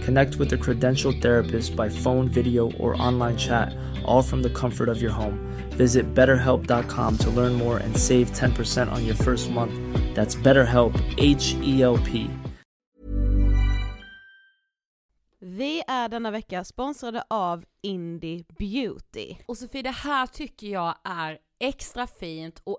Connect with a credentialed therapist by phone, video, or online chat, all from the comfort of your home. Visit betterhelp.com to learn more and save 10% on your first month. That's BetterHelp, H E L P. Vi är denna vecka sponsrade av Indie Beauty. Och Sofie, det här tycker jag är extra fint och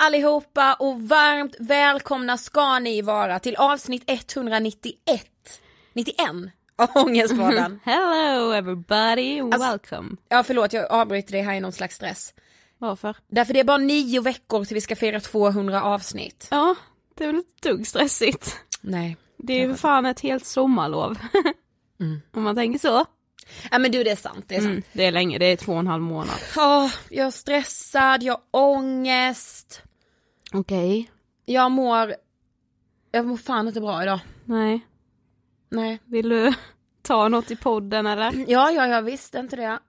allihopa och varmt välkomna ska ni vara till avsnitt 191, 91 av Ångestpodden. Hello everybody, Alltså- welcome. ja förlåt jag avbryter dig här i någon slags stress. Varför? Därför det är bara nio veckor till vi ska fira 200 avsnitt. Ja, det är väl ett dugg stressigt. Nej. Det är ju för fan ett helt sommarlov. Om man tänker så. Ja men du det är sant, det är sant. Mm, det är länge, det är två och en halv månad. Åh, jag är stressad, jag har ångest, Okej. jag mår, jag mår fan inte bra idag. Nej, Nej. vill du ta något i podden eller? Ja, ja, jag visste inte det.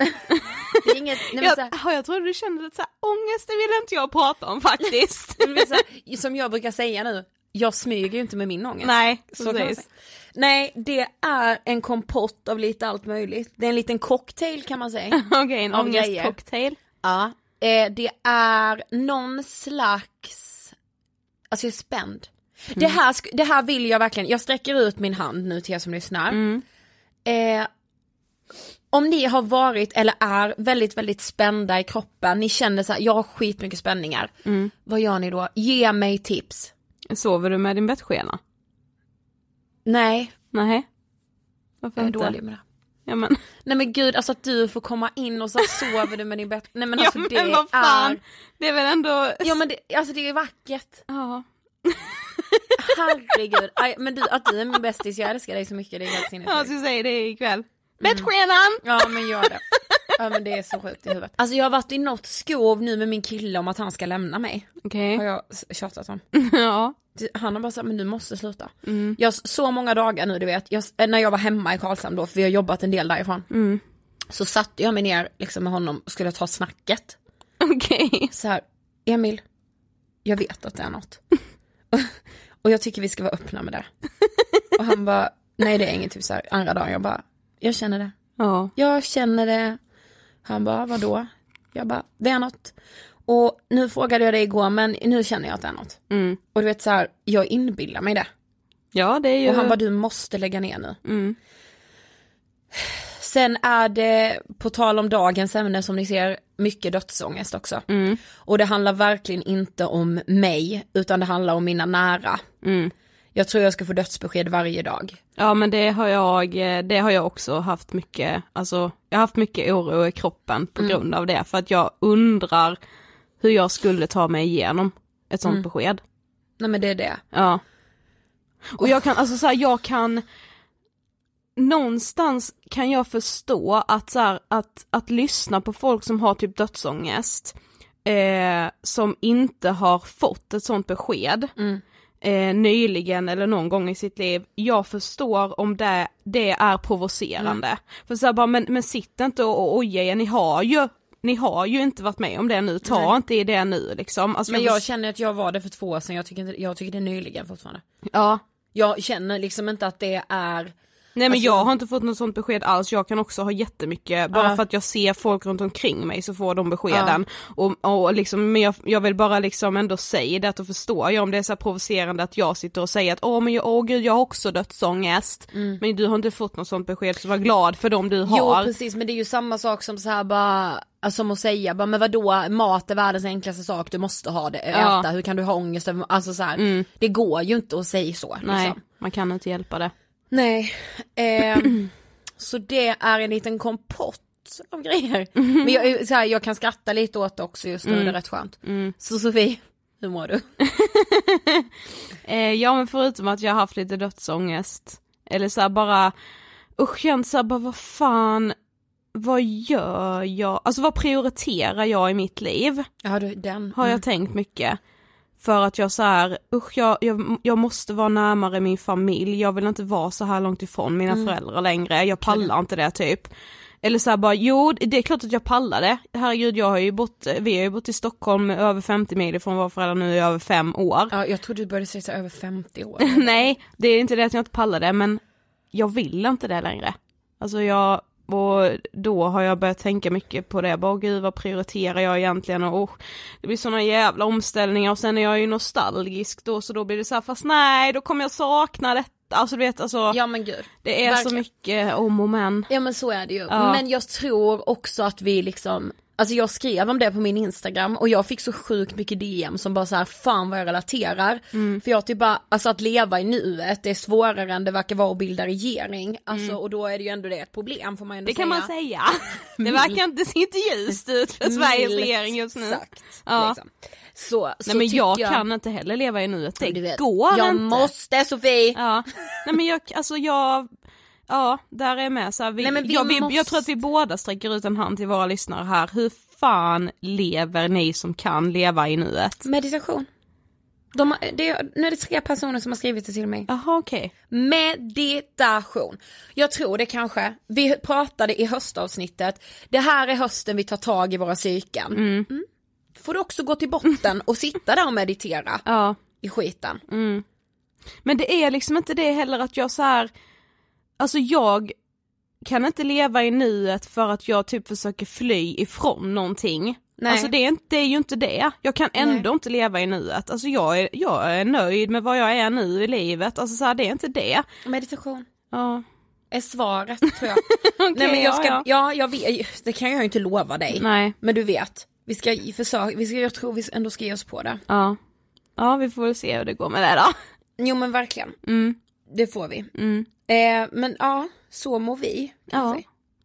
det är inget, nej, så här, Jag, ja, jag trodde du kände lite såhär, ångest det vill inte jag prata om faktiskt. här, som jag brukar säga nu, jag smyger ju inte med min ångest. Nej, Så precis. Nej, det är en kompott av lite allt möjligt. Det är en liten cocktail kan man säga. Okej, en Av grejer. ångestcocktail. ja. Eh, det är någon slags, alltså jag är spänd. Det, här, det här vill jag verkligen, jag sträcker ut min hand nu till er som lyssnar. Mm. Eh, om ni har varit eller är väldigt, väldigt spända i kroppen, ni känner så här, jag har skitmycket spänningar. Mm. Vad gör ni då? Ge mig tips. Sover du med din bettskena? Nej, Nej. Varför jag är inte? dålig med det. Ja men, Nej men gud, alltså att du får komma in och så sover du med din bett. Nej men alltså ja, det men vad fan. är... Det är väl ändå... Ja men det, alltså det är vackert. Ja. Herregud. Aj, men du, att du är min bästis, jag älskar dig så mycket, det är helt Jag sinnessjukt. ska säga det ikväll. Bettskenan! Ja men gör det. Ja men det är så sjukt i huvudet. Alltså jag har varit i något skov nu med min kille om att han ska lämna mig. Okej. Har jag tjatat om. ja. Han har bara sagt men du måste sluta. Mm. Jag så många dagar nu du vet, jag, s- när jag var hemma i Karlshamn då, för vi har jobbat en del därifrån. Mm. Så satte jag mig ner liksom med honom och skulle ta snacket. Okej. så här, Emil, jag vet att det är något. och jag tycker vi ska vara öppna med det. och han bara, nej det är inget, typ så här, andra dagen, jag bara, jag känner det. Ja. Jag känner det. Han bara, vadå? Jag bara, det är något. Och nu frågade jag dig igår, men nu känner jag att det är något. Mm. Och du vet så här, jag inbillar mig det. Ja det är ju... Och han bara, du måste lägga ner nu. Mm. Sen är det, på tal om dagens ämne som ni ser, mycket dödsångest också. Mm. Och det handlar verkligen inte om mig, utan det handlar om mina nära. Mm. Jag tror jag ska få dödsbesked varje dag. Ja men det har jag, eh, det har jag också haft mycket, alltså jag har haft mycket oro i kroppen på grund av det för att jag undrar hur jag skulle ta mig igenom ett sånt besked. Nej men det är det. Ja. Och jag kan, alltså så här, jag kan Någonstans kan jag förstå att så här, att, att lyssna på folk som har typ dödsångest eh, Som inte har fått ett sånt besked Mm. Eh, nyligen eller någon gång i sitt liv Jag förstår om det, det är provocerande För så här, bara, men, men sitt inte och, och oja er, ni har ju ni har ju inte varit med om det nu, ta Nej. inte i det nu liksom. Alltså, Men jag, jag känner att jag var det för två år sedan, jag tycker, inte, jag tycker det är nyligen fortfarande. ja, Jag känner liksom inte att det är, Nej men Alltså- jag har inte fått något sånt besked alls, jag kan också ha jättemycket, bara Ja. för att jag ser folk runt omkring mig så får de beskeden. Och, och liksom, men jag, jag vill bara liksom ändå säga det att då förstår jag om det är så provocerande att jag sitter och säger att åh men jag, åh gud jag har också dödsångest. Men du har inte fått något sånt besked så var glad för dem du Mm. jo har. precis men det är ju samma sak som så här bara, alltså, som att säga bara, men vadå mat är världens enklaste sak, du måste ha det, Ja. äta, hur kan du ha ångest, alltså så här, Mm. det går ju inte att säga så. Nej, Liksom. man kan inte hjälpa det. Nej, ehm, så det är en liten kompott av grejer. Men jag, så här, jag kan skratta lite åt det också just nu, det är rätt skönt. Så Sofie, hur mår du? Eh, ja men förutom att jag har haft lite dödsångest, eller så här bara, usch känt så här bara vad fan, vad gör jag, alltså vad prioriterar jag i mitt liv? Ja du, den. Har jag Mm. tänkt mycket. För att jag så här, usch jag, jag, jag måste vara närmare min familj, jag vill inte vara så här långt ifrån mina Mm. föräldrar längre, jag pallar inte det typ. Eller så här bara, jo det är klart att jag pallar det. Herregud jag har ju bott, vi har ju bott i Stockholm över 50 mil ifrån våra föräldrar nu i över fem år. Ja, jag trodde du började säga så över 50 år. Nej, det är inte det att jag inte pallar det men jag vill inte det längre. Alltså jag, och då har jag börjat tänka mycket på det, bara gud vad prioriterar jag egentligen och oh, det blir såna jävla omställningar och sen är jag ju nostalgisk då så då blir det så här, fast nej då kommer jag sakna detta, alltså du vet alltså Ja men gud. det är så verkligen. mycket om och men. Ja men så är det ju. Ja. Men jag tror också att vi liksom Alltså jag skrev om det på min Instagram och jag fick så sjukt mycket DM som bara så här, fan vad jag relaterar. Mm. För jag typ bara, alltså att leva i nuet det är svårare än det verkar vara att bilda regering. Alltså och då är det ju ändå det ett problem får man ju ändå Mm. Det kan säga. man säga. Det verkar inte, det ser inte ljust ut för Sveriges regering just nu. Sagt, Ja. liksom. Så, Nej så men jag, tycker kan inte heller leva i nuet, det går Jag inte. måste Sofie! Ja, nej men jag, alltså jag, ja där är jag med så här, vi, Nej, men vi jag, vi, måste- jag tror att vi båda sträcker ut en hand till våra lyssnare här, hur fan lever ni som kan leva i nuet? Meditation. De, det, nu är det tre personer som har skrivit det till mig. Jaha okej, Meditation. Jag tror det kanske, vi pratade i höstavsnittet, det här är hösten vi tar tag i våra psyken. Mm. Får du också gå till botten och sitta där och meditera ja. i skiten. Men det är liksom inte det heller att jag så här, alltså jag kan inte leva i nuet för att jag typ försöker fly ifrån någonting. Nej. Alltså det är, inte, det är ju inte det, jag kan ändå inte leva i nuet, alltså jag är, jag är nöjd med vad jag är nu i livet, alltså så här, det är inte det. Meditation Ja. är svaret tror jag. Okej, Nej men jag ska, ja, ja, ja. jag vet, det kan jag ju inte lova dig. Nej. Men du vet, vi ska försöka, vi ska, jag tror vi ändå ska ge oss på det. Ja. Ja vi får väl se hur det går med det då. Jo men verkligen, Mm. Det får vi. Mm. Eh, men ja, så mår vi. Ja.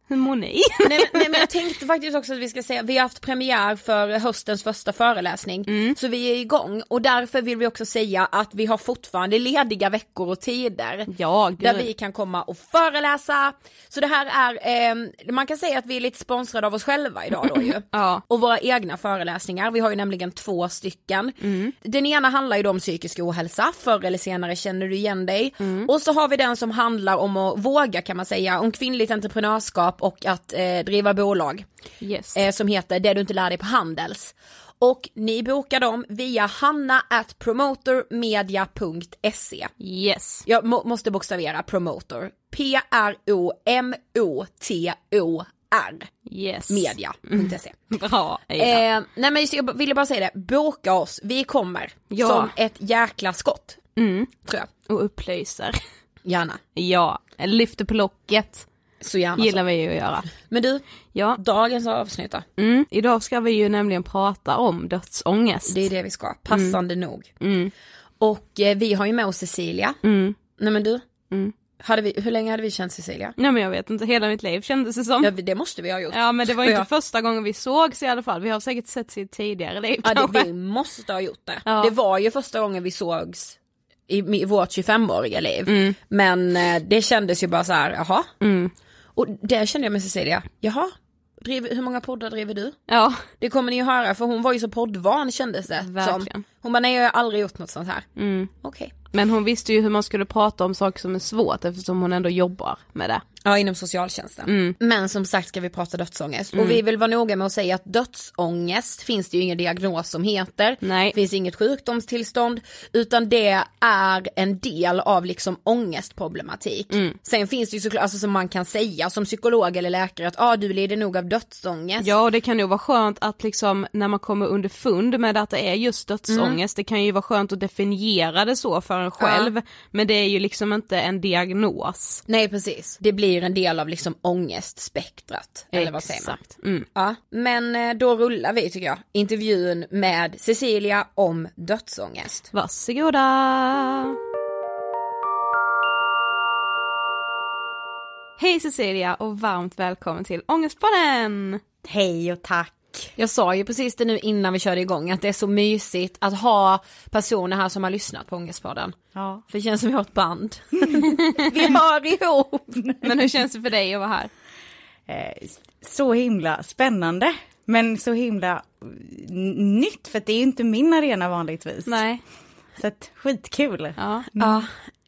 Säga. Hur mår ni? nej, men, nej men jag tänkte faktiskt också att vi ska säga, vi har haft premiär för höstens första föreläsning. Så vi är igång och därför vill vi också säga att vi har fortfarande lediga veckor och tider. Ja gud. Där vi kan komma och föreläsa. Så det här är, eh, man kan säga att vi är lite sponsrade av oss själva idag då ju. Ja. Och våra egna föreläsningar, vi har ju nämligen två stycken. Den ena handlar ju om psykisk ohälsa, förr eller senare känner du igen dig. Och så har vi den som handlar om att våga kan man säga, om kvinnligt entreprenörskap och att eh, driva bolag. Yes. Eh, som heter Det du inte lär dig på Handels. Och ni bokar dem via hanna at promotormedia.se. Yes. Jag må, måste bokstavera promotor. P-R-O-M-O-T-O-R. Yes. Media.se. Bra. Ida. Eh, nej men så jag ville bara säga det, boka oss, vi kommer. Ja. Som ett jäkla skott. Mm. Tror jag. Och upplyser. Gärna. Ja. Lyfter på locket. Så gärna Gillar så. vi ju att göra. Men du, Ja. dagens avsnitt då? Mm. Idag ska vi ju nämligen prata om dödsångest. Det är det vi ska, passande nog. Mm. Och eh, vi har ju med oss Cecilia. Mm. Nej men du, Mm. hade vi, hur länge hade vi känt Cecilia? Nej men jag vet inte, hela mitt liv kändes det som. Ja, det måste vi ha gjort. Ja men det var ju inte Ja. första gången vi sågs i alla fall, vi har säkert sett i tidigare liv Ja, det, vi måste ha gjort det. Ja. Det var ju första gången vi sågs i, i vårt 25-åriga liv. Mm. Men eh, det kändes ju bara så här, jaha. Mm. Och där kände jag med Cecilia, jaha, driver, hur många poddar driver du? Ja, Det kommer ni ju höra för hon var ju så poddvan kändes det som. verkligen. Hon bara, nej jag har aldrig gjort något sånt här. Mm. Okej. Men hon visste ju hur man skulle prata om saker som är svårt eftersom hon ändå jobbar med det. Ja, inom socialtjänsten. Mm. Men som sagt ska vi prata dödsångest. Och vi vill vara noga med att säga att dödsångest finns det ju ingen diagnos som heter. Nej. Det finns inget sjukdomstillstånd. Utan det är en del av liksom ångestproblematik. Mm. Sen finns det ju såklart, alltså som man kan säga som psykolog eller läkare att ah, du lider nog av dödsångest. Ja och det kan ju vara skönt att liksom när man kommer underfund med att det är just dödsångest, det kan ju vara skönt att definiera det så för en själv. Men det är ju liksom inte en diagnos. Nej precis. Det blir en del av liksom ångestspektrat. Eller vad säger man? Mm. Ja, men eh, då rullar vi tycker jag. Intervjun med Cecilia om dödsångest. Varsågoda! Hej Cecilia och varmt välkommen till Ångestpodden! Hej och tack. Jag sa ju precis det nu innan vi körde igång att det är så mysigt att ha personer här som har lyssnat på Ångestpodden. Ja. För det känns som vi har ett band. vi hör ihop. Men hur känns det för dig att vara här? Eh, så himla spännande. Men så himla nytt för det är ju inte min arena vanligtvis. Nej. Så att skitkul. Ja. Ja.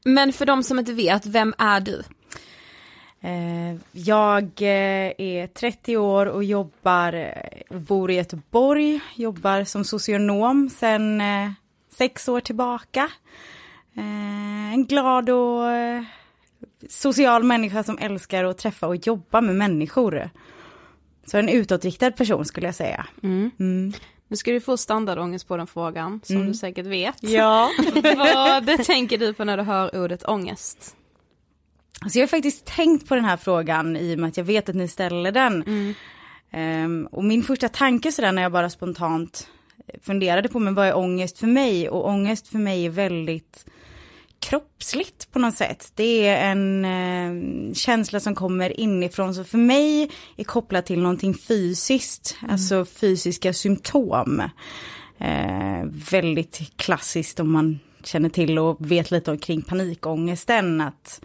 Men för de som inte vet, vem är du? Eh, jag eh, är 30 år och jobbar, eh, bor i Göteborg, jobbar som socionom sedan sex år tillbaka. En glad och social människa som älskar att träffa och jobba med människor. Så en utåtriktad person skulle jag säga. Mm. Mm. Nu ska du få standardångest på den frågan, som Mm. du säkert vet. Ja. Vad tänker du på när du hör ordet ångest? Alltså jag har faktiskt tänkt på den här frågan i och med att jag vet att ni ställer den. Ehm, och min första tanke sådär när jag bara spontant funderade på men vad är ångest för mig? Och ångest för mig är väldigt kroppsligt på något sätt. Det är en eh, känsla som kommer inifrån. Så för mig är kopplat till någonting fysiskt, alltså fysiska symptom. Eh, väldigt klassiskt om man känner till och vet lite om kring panikångesten. Att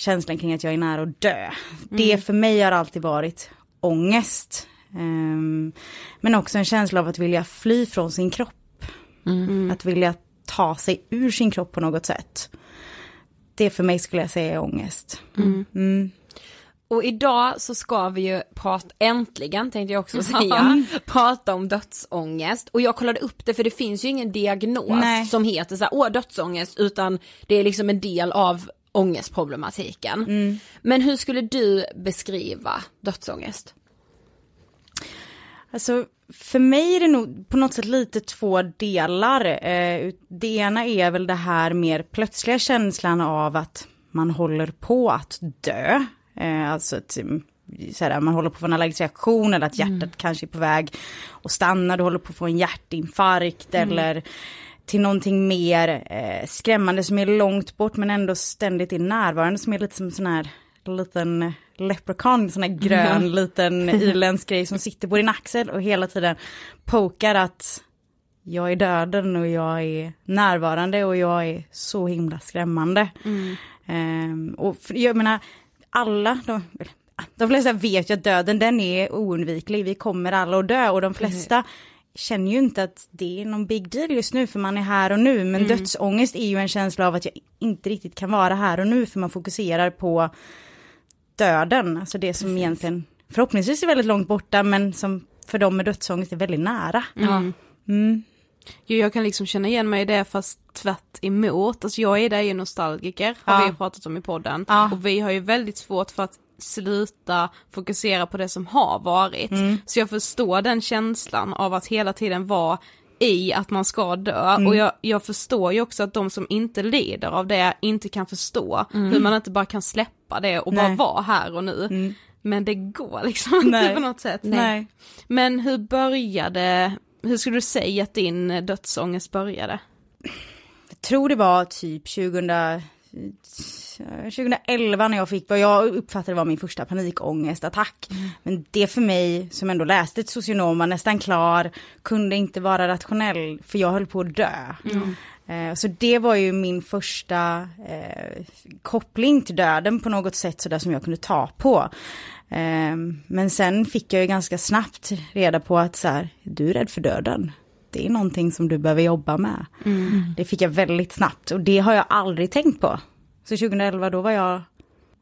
känslan kring att jag är nära att dö. Det för mig har alltid varit ångest. Ehm, men också en känsla av att vilja fly från sin kropp. Att vilja ta sig ur sin kropp på något sätt. Det för mig skulle jag säga är ångest. Mm. Och idag så ska vi ju prata, äntligen tänkte jag också säga, prata om dödsångest. Och jag kollade upp det för det finns ju ingen diagnos Nej. som heter så här, åh dödsångest, utan det är liksom en del av ångestproblematiken. Men hur skulle du beskriva dödsångest? Alltså för mig är det nog på något sätt lite två delar. Eh, det ena är väl det här mer plötsliga känslan av att man håller på att dö. Eh, alltså att mm, såhär, man håller på att få en allergisk reaktion eller att hjärtat kanske är på väg att stanna, du håller på att få en hjärtinfarkt eller till någonting mer eh, skrämmande som är långt bort men ändå ständigt är närvarande som är lite som en sån här liten leprechaun, sån här grön liten irländsk grej som sitter på din axel och hela tiden pokar att jag är döden och jag är närvarande och jag är så himla skrämmande. Ehm, och för, jag menar, alla, de, de flesta vet ju att döden den är oundviklig, vi kommer alla att dö och de flesta känner ju inte att det är någon big deal just nu för man är här och nu men dödsångest är ju en känsla av att jag inte riktigt kan vara här och nu för man fokuserar på döden, alltså det som egentligen förhoppningsvis är väldigt långt borta men som för dem med dödsångest är väldigt nära. Mm. Jo, jag kan liksom känna igen mig i det fast tvärt emot. Alltså jag är där ju nostalgiker, har Ja. vi pratat om i podden. Ja. Och vi har ju väldigt svårt för att sluta fokusera på det som har varit. Så jag förstår den känslan av att hela tiden vara i att man ska dö och jag, jag förstår ju också att de som inte lider av det inte kan förstå hur man inte bara kan släppa det och bara Nej. vara här och nu. Men det går liksom inte på något sätt. Nej. Men hur började, hur skulle du säga att din dödsångest började? Jag tror det var typ 2000, 2011 när jag fick vad jag uppfattade var min första panikångestattack. Men det för mig som ändå läste ett socionom var nästan klar, kunde inte vara rationell för jag höll på att dö. Eh, Så det var ju min första eh, koppling till döden på något sätt sådär som jag kunde ta på. Eh, men sen fick jag ju ganska snabbt reda på att så här, du är rädd för döden. Det är någonting som du behöver jobba med. Det fick jag väldigt snabbt och det har jag aldrig tänkt på. Så 2011 då var jag,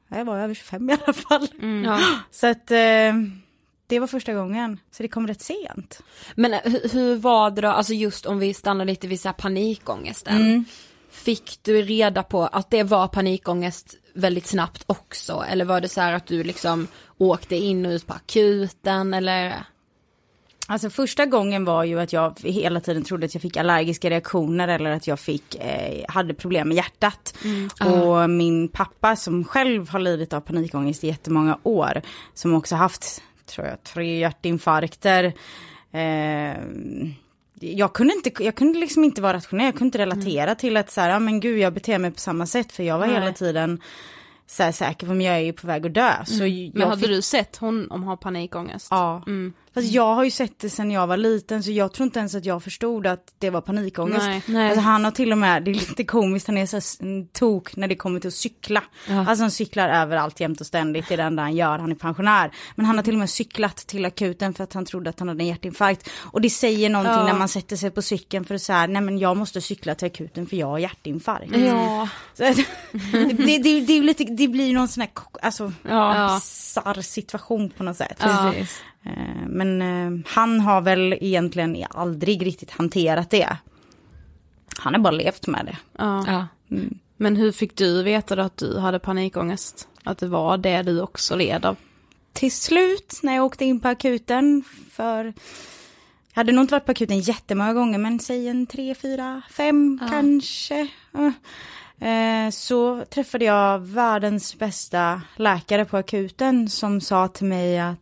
jag var över 25 i alla fall. Ja. Så att eh, det var första gången. Så det kom rätt sent. Men eh, hur, hur var det då, alltså just om vi stannar lite vid så här panikångesten. Mm. Fick du reda på att det var panikångest väldigt snabbt också? Eller var det så här att du liksom åkte in och ut på akuten eller? Alltså första gången var ju att jag hela tiden trodde att jag fick allergiska reaktioner eller att jag fick, eh, hade problem med hjärtat. Och min pappa som själv har lidit av panikångest i jättemånga år, som också haft, tror jag, tre hjärtinfarkter. Eh, jag kunde, inte, jag kunde liksom inte vara rationell, jag kunde inte relatera till att så här, ja men gud jag beter mig på samma sätt för jag var hela tiden så här, säker på om jag är ju på väg att dö. Så jag Men hade fick- du sett honom ha panikångest? Ja. Mm. Fast Fast jag har ju sett det sen jag var liten så jag tror inte ens att jag förstod att det var panikångest. Nej. Nej. Alltså han har till och med, det är lite komiskt, han är så tok när det kommer till att cykla. Alltså han cyklar överallt jämt och ständigt, det är det enda han gör, han är pensionär. Men han har till och med cyklat till akuten för att han trodde att han hade en hjärtinfarkt. Och det säger någonting Ja. när man sätter sig på cykeln för att säga, nej men jag måste cykla till akuten för jag har hjärtinfarkt. Ja. Så, det, det, det, det, är ju lite, det blir någon sån här, alltså, Ja. bisarr situation på något sätt. Precis. Eh, Men eh, han har väl egentligen aldrig riktigt hanterat det. Han har bara levt med det. Ja. Ja. Men hur fick du veta då att du hade panikångest? Att det var det du också led av? Till slut när jag åkte in på akuten för jag hade nog inte varit på akuten jättemånga gånger men säg en tre, fyra, fem kanske. Eh, Så träffade jag världens bästa läkare på akuten som sa till mig att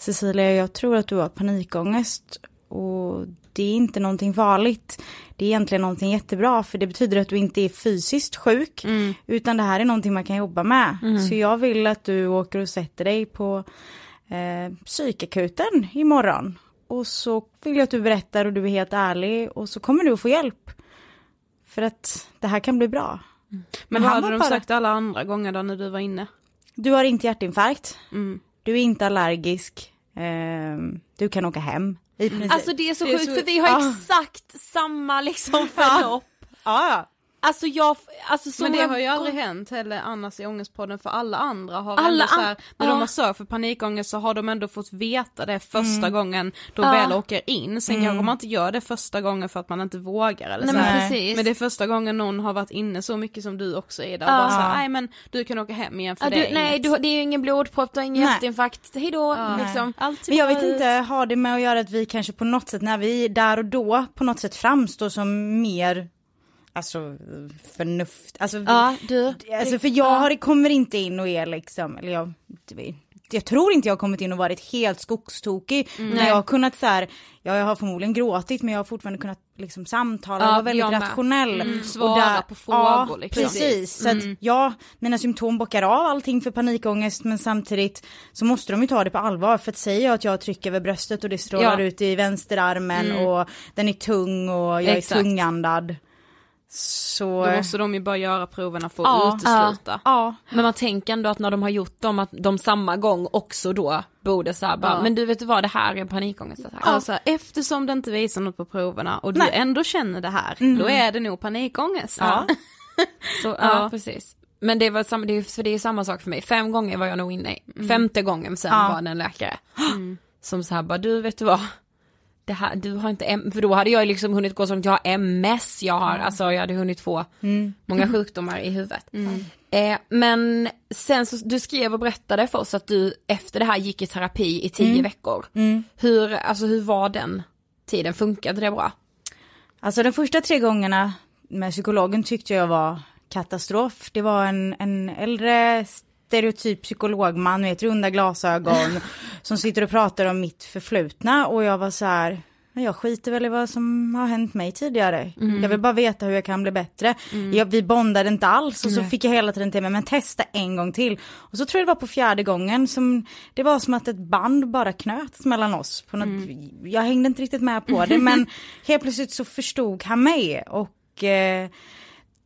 Cecilia, jag tror att du har panikångest och det är inte någonting farligt. Det är egentligen någonting jättebra för det betyder att du inte är fysiskt sjuk utan det här är någonting man kan jobba med. Så jag vill att du åker och sätter dig på eh, psykakuten imorgon. Och så vill jag att du berättar och du är helt ärlig och så kommer du att få hjälp. För att det här kan bli bra. Men vad han hade de bara- sagt alla andra gånger då när du var inne? Du har inte hjärtinfarkt. Mm. Du är inte allergisk. Ehm, du kan åka hem. Alltså det är så Det är sjukt så- för vi har Ja. exakt samma liksom förlopp. ja. Alltså jag, alltså så Men det många har ju aldrig hänt heller annars i Ångestpodden för alla andra har Alla ändå så an- här, när ja. de har sökt för panikångest så har de ändå fått veta det första Mm. gången de Ja. väl åker in. Sen kanske man inte gör det första gången för att man inte vågar eller Nej så men precis. Men det är första gången någon har varit inne så mycket som du också är där. Ja. Bara så här, nej men du kan åka hem igen för Ja, det du, är nej inget. du, det är ju ingen blodpropp, du har ingen hjärtinfarkt, hejdå Ja. liksom. Men jag vet inte, har det med att göra att vi kanske på något sätt när vi där och då på något sätt framstår som mer Alltså förnuft, alltså, Ja, du. alltså för jag har, kommer inte in och är liksom, eller jag, jag tror inte jag har kommit in och varit helt skogstokig. När jag har kunnat så här, ja, jag har förmodligen gråtit men jag har fortfarande kunnat liksom samtala Ja, och vara väldigt rationell. Mm, och svara på frågor, ja, liksom. Precis, så att ja, mina symptom bockar av allting för panikångest men samtidigt så måste de ju ta det på allvar för att säger jag att jag har tryck över bröstet och det strålar Ja. ut i vänsterarmen och den är tung och jag Exakt. är tungandad. Så... Då måste de ju bara göra proverna för att Ja, utesluta. Ja, Men man tänker ändå att när de har gjort dem, att de samma gång också då borde så här bara, Ja. men du vet du vad det här är en panikångestattack. Alltså, eftersom det inte visar något på proverna och du ändå känner det här, då är det nog panikångest. Ja. Så, ja. Ja. precis. Men det var samma, det är, för det är samma sak för mig, fem gånger var jag nog inne, femte gången sen Ja. var det en läkare. Som så här bara, du vet du vad, det här, du har inte, M-" för då hade jag liksom hunnit gå så långt, jag har MS, jag har, alltså jag hade hunnit få många sjukdomar i huvudet. Eh, men sen så, du skrev och berättade för oss att du efter det här gick i terapi i tio veckor. Hur, alltså hur var den tiden, funkade det bra? Alltså de första tre gångerna med psykologen tyckte jag var katastrof. Det var en, en äldre stereotyp psykologman med runda glasögon som sitter och pratar om mitt förflutna och jag var så här, jag skiter väl i vad som har hänt mig tidigare. Jag vill bara veta hur jag kan bli bättre. Jag, vi bondade inte alls och så fick jag hela tiden till mig, men testa en gång till. Och så tror jag det var på fjärde gången som det var som att ett band bara knöts mellan oss. På något, Jag hängde inte riktigt med på det men helt plötsligt så förstod han mig och eh,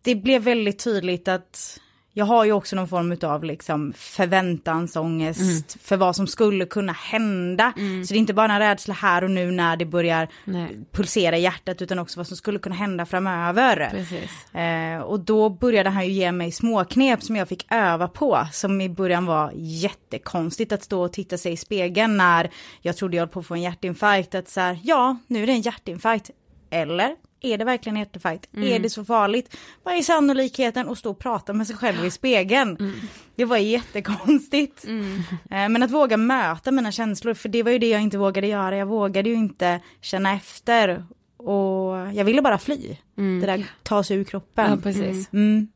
det blev väldigt tydligt att jag har ju också någon form av liksom förväntansångest för vad som skulle kunna hända. Så det är inte bara en rädsla här och nu när det börjar Nej. pulsera i hjärtat utan också vad som skulle kunna hända framöver. Eh, och då började han ju ge mig småknep som jag fick öva på, som i början var jättekonstigt att stå och titta sig i spegeln när jag trodde jag höll på att få en hjärtinfarkt. Att så här, ja, nu är det en hjärtinfarkt. Eller är det verkligen en hjärtinfarkt? Är det så farligt? Vad är sannolikheten att stå och prata med sig själv i spegeln? Det var jättekonstigt. Eh, Men att våga möta mina känslor, för det var ju det jag inte vågade göra. Jag vågade ju inte känna efter. Och jag ville bara fly. Det där ta sig ur kroppen. Ja, precis. Mm.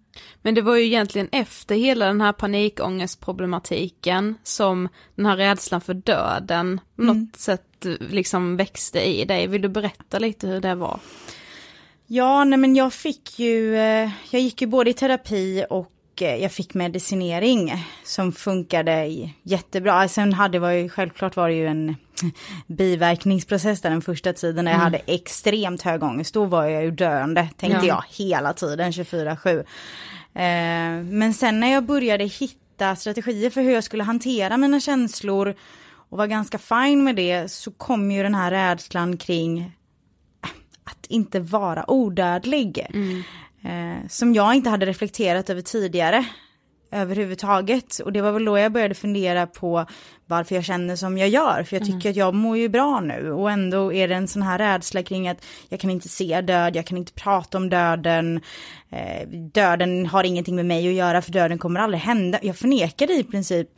Men det var ju egentligen efter hela den här panikångestproblematiken som den här rädslan för döden på något sätt eh, liksom växte i dig. Vill du berätta lite hur det var? Ja, nej men jag fick ju, eh, jag gick ju både i terapi och eh, jag fick medicinering som funkade jättebra. Sen hade var ju, självklart var det ju en biverkningsprocess där den första tiden när jag hade extremt hög ångest. Då var jag ju döende, tänkte jag, hela tiden, 24-7. Eh, men sen när jag började hitta strategier för hur jag skulle hantera mina känslor och var ganska fin med det så kom ju den här rädslan kring att inte vara odödlig. Eh, som jag inte hade reflekterat över tidigare överhuvudtaget. Och det var väl då jag började fundera på varför jag känner som jag gör. För jag tycker att jag mår ju bra nu. Och ändå är det en sån här rädsla kring att jag kan inte se död, jag kan inte prata om döden. Eh, döden har ingenting med mig att göra för döden kommer aldrig hända. Jag förnekade i princip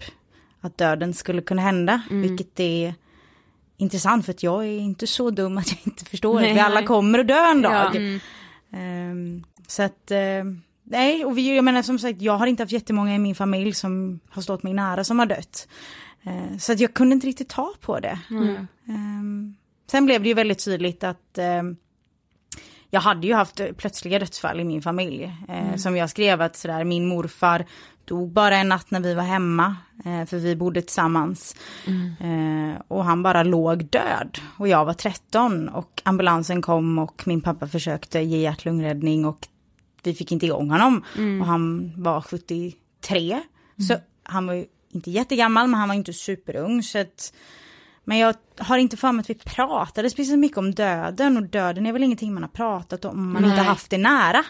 att döden skulle kunna hända. Vilket är intressant för att jag är inte så dum att jag inte förstår det. Vi alla kommer att dö en dag. Ehm, så att, eh, nej, och vi, jag menar som sagt, jag har inte haft jättemånga i min familj som har stått mig nära som har dött. Eh, så att jag kunde inte riktigt ta på det. Ehm, sen blev det ju väldigt tydligt att ehm, jag hade ju haft plötsliga dödsfall i min familj. Eh, Som jag skrev att sådär, min morfar dog bara en natt när vi var hemma. Eh, för vi bodde tillsammans. Eh, och han bara låg död. Och jag var 13 och ambulansen kom och min pappa försökte ge hjärt-lungräddning och vi fick inte igång honom. Och han var 73. Så han var ju inte jättegammal men han var inte superung. Så att, men jag har inte för mig att vi pratade speciellt mycket om döden och döden är väl ingenting man har pratat om man inte Nej. haft det nära.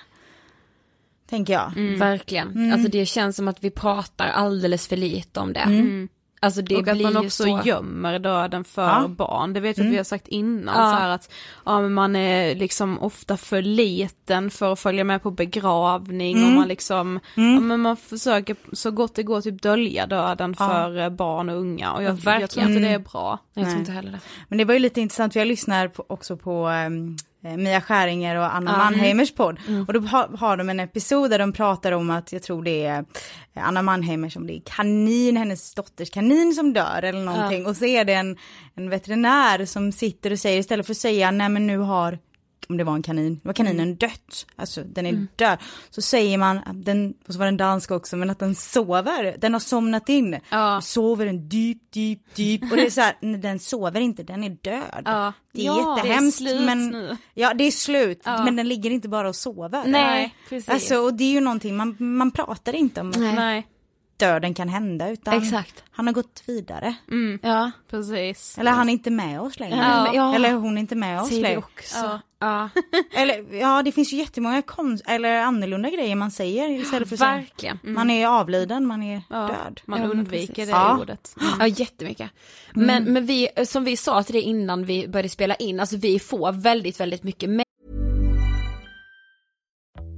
Tänker jag. Verkligen. Alltså det känns som att vi pratar alldeles för lite om det. Alltså det och att man också så... gömmer döden för Ja. barn. Det vet jag att vi har sagt innan. Ja. Så här att ja, men man är liksom ofta för liten för att följa med på begravning och man liksom, ja, men man försöker så gott det går typ dölja döden för eh, barn och unga. Och jag, jag tror inte det är bra. Jag tror inte heller det. Men det var ju lite intressant, för jag lyssnar på, också på eh, Mia Skäringer och Anna Mannheimers podd. Och då har, har de en episod där de pratar om att, jag tror det är eh, Anna Mannheimer som det är kanin, hennes dotters kanin som dör eller någonting. Och så är det en, en veterinär som sitter och säger istället för att säga nej men nu har om det var en kanin, har kaninen dött, alltså den är död. Så säger man, att den, och så var den dansk också, men att den sover, den har somnat in. Ja. Sover den dyp, dyp, dyp. Och det är så här, nej, den sover inte, den är död. Ja. Det är Ja, jättehemskt det är slut men, nu. ja det är slut, men den ligger inte bara och sover. Nej, precis. Alltså och det är ju någonting, man, man pratar inte om att Nej, döden kan hända utan Exakt. han har gått vidare. Ja. precis. Eller han är inte med oss längre. Ja. Ja. Eller hon är inte med oss längre. också. Ja. Eller ja, det finns ju jättemånga konst eller annorlunda grejer man säger istället för Verkligen. man är avliden, man är Ja, död. man Ja, undviker det Ja. ordet. Ja jättemycket. Men, men vi, som vi sa till det innan vi började spela in, alltså vi får väldigt, väldigt mycket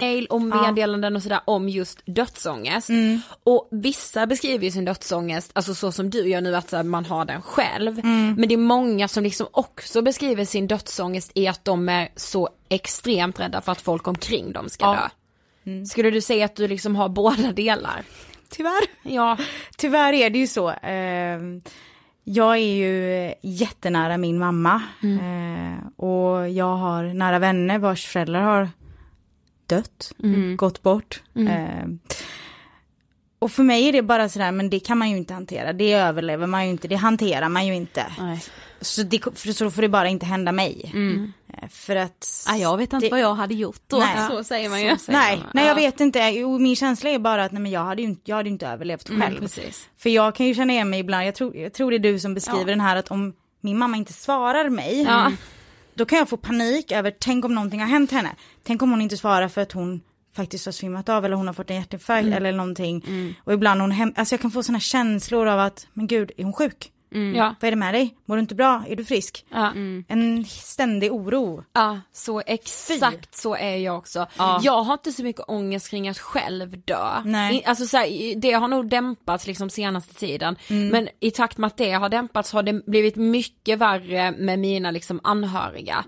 mail och meddelanden och sådär om just dödsångest. Och vissa beskriver ju sin dödsångest, alltså så som du gör nu att här, man har den själv. Men det är många som liksom också beskriver sin dödsångest i att de är så extremt rädda för att folk omkring dem ska Ja. dö. Skulle du säga att du liksom har båda delar? tyvärr. Ja. Tyvärr är det ju så. Eh, jag är ju jättenära min mamma. Eh, och jag har nära vänner vars föräldrar har dött, Mm. gått bort. Eh, och för mig är det bara sådär, men det kan man ju inte hantera. Det överlever man ju inte, det hanterar man ju inte. Nej. Så, det, för så får det bara inte hända mig. Mm. Eh, För att... Ah, jag vet inte det- vad jag hade gjort då. Nej. Så säger man ju. Nej, nej jag vet inte. Jo, min känsla är bara att nej, men jag hade ju inte, jag hade ju inte överlevt själv. Mm, precis. För jag kan ju känna igen mig ibland, jag tror, jag tror det är du som beskriver den här att om min mamma inte svarar mig, Ja. Då kan jag få panik över, tänk om någonting har hänt henne. Tänk om hon inte svarar för att hon faktiskt har svimmat av eller hon har fått en hjärtinfarkt Mm. eller någonting. Och ibland hon hem, alltså jag kan få sådana känslor av att, men gud, är hon sjuk? Ja. Vad är det med dig? Mår du inte bra? Är du frisk? Ja. En ständig oro. Ja, så exakt så är jag också. Jag har inte så mycket ångest kring att själv dö. Nej. Alltså så här, det har nog dämpats liksom senaste tiden. Men i takt med att det har dämpats har det blivit mycket värre med mina liksom anhöriga.